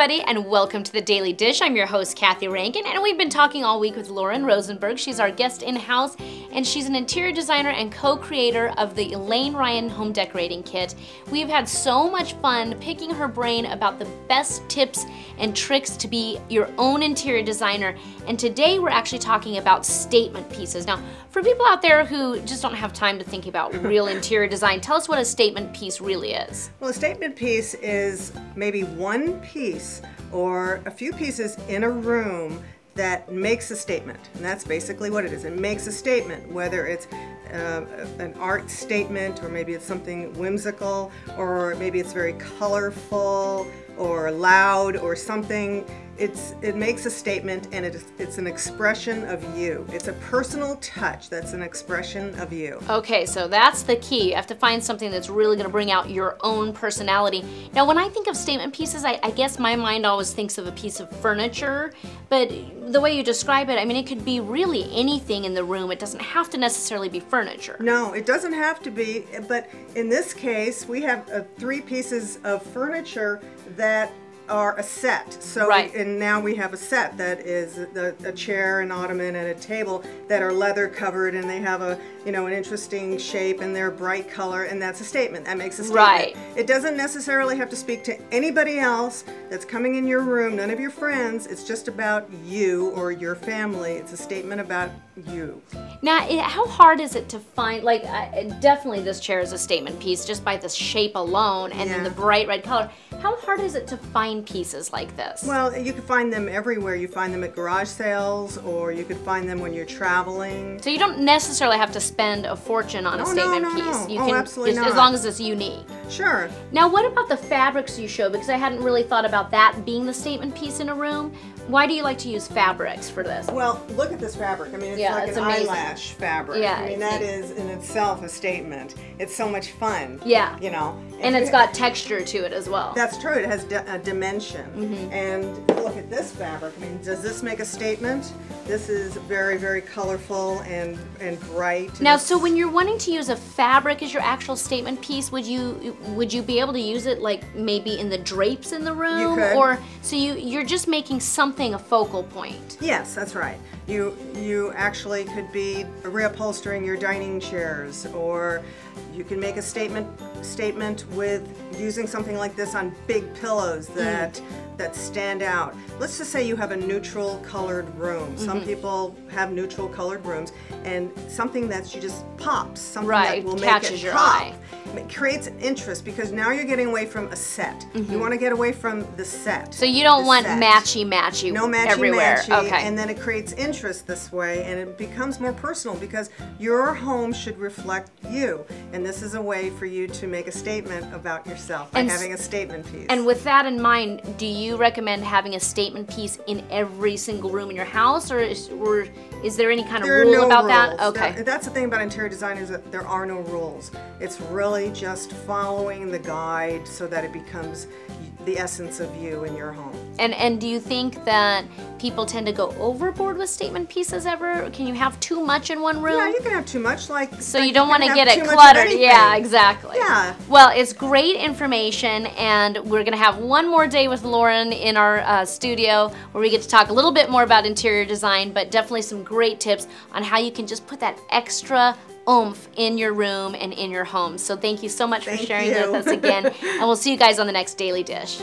everybody, and welcome to the Daily Dish. I'm your host, Kathy Rankin, and we've been talking all week with Lauren Rosenberg. She's our guest in house, and she's an interior designer and co creator of the Elaine Ryan Home Decorating Kit. We've had so much fun picking her brain about the best tips and tricks to be your own interior designer, and today we're actually talking about statement pieces. Now, for people out there who just don't have time to think about real interior design, tell us what a statement piece really is. Well, a statement piece is maybe one piece or a few pieces in a room that makes a statement. And that's basically what it is. It makes a statement, whether it's uh, an art statement or maybe it's something whimsical or maybe it's very colorful or loud or something it's it makes a statement and it's it's an expression of you it's a personal touch that's an expression of you Okay, so that's the key. You have to find something that's really going to bring out your own personality. Now, when I think of statement pieces, I, I guess my mind always thinks of a piece of furniture, but the way you describe it, I mean, it could be really anything in the room. It doesn't have to necessarily be furniture. no it doesn't have to be but in this case we have uh, three pieces of furniture that are a set so Right. and now we have a set that is the, a chair an ottoman and a table that are leather covered and they have a you know an interesting shape and they're bright color and that's a statement that makes a statement Right. it doesn't necessarily have to speak to anybody else that's coming in your room none of your friends it's just about you or your family it's a statement about you Now, it, how hard is it to find? Like, uh, definitely, this chair is a statement piece just by the shape alone, and then the bright red color. How hard is it to find pieces like this? Well, you can find them everywhere. You find them at garage sales, or you could find them when you're traveling. so you don't necessarily have to spend a fortune on a Oh, no, statement no, piece. no. You Oh, can, absolutely as, as long as it's unique. Sure. Now, what about the fabrics you show? Because I hadn't really thought about that being the statement piece in a room. Why do you like to use fabrics for this? Well, look at this fabric. I mean, it's Yeah, like it's an amazing. eyelash fabric. Yeah, I mean, that is in itself a statement. It's so much fun. Yeah. You know. And it's got texture to it as well. That's true. It has a dimension. Mm-hmm. And look at this fabric. I mean, does this make a statement? This is very, very colorful and and bright. Now, so when you're wanting to use a fabric as your actual statement piece, would you would you be able to use it like maybe in the drapes in the room, or so you you're just making something a focal point? Yes, that's right. You you actually could be reupholstering your dining chairs, or you can make a statement statement with using something like this on big pillows hmm. that that stand out. Let's just say you have a neutral colored room. Some mm-hmm. people have neutral colored rooms, and something that you just pops, something Right, that will catches make it your pop. eye. It creates interest because now you're getting away from a set. You want to get away from the set. Mm-hmm. So you don't the want set. matchy matchy No matchy everywhere. matchy, okay. and then it creates interest this way, and it becomes more personal because your home should reflect you, and this is a way for you to make a statement about yourself by And having a statement piece. And with that in mind, do you recommend having a statement piece in every single room in your house, or is, or is there any kind of there rule no about rules. that? Okay. That- that's the thing about interior design is that there are no rules. It's really just following the guide so that it becomes the essence of you in your home. And and do you think that people tend to go overboard with statement pieces ever? Can you have too much in one room? Yeah, you can have too much, like so like you don't want to get it too much of cluttered. Yeah, exactly. Yeah. Well, it's great information, and we're gonna have one more day with Lauren in our uh, studio where we get to talk a little bit more about interior design, but definitely some great tips on how you can just put that extra oomph in your room and in your home. So thank you so much for sharing you. with us again, and we'll see you guys on the next Daily Dish.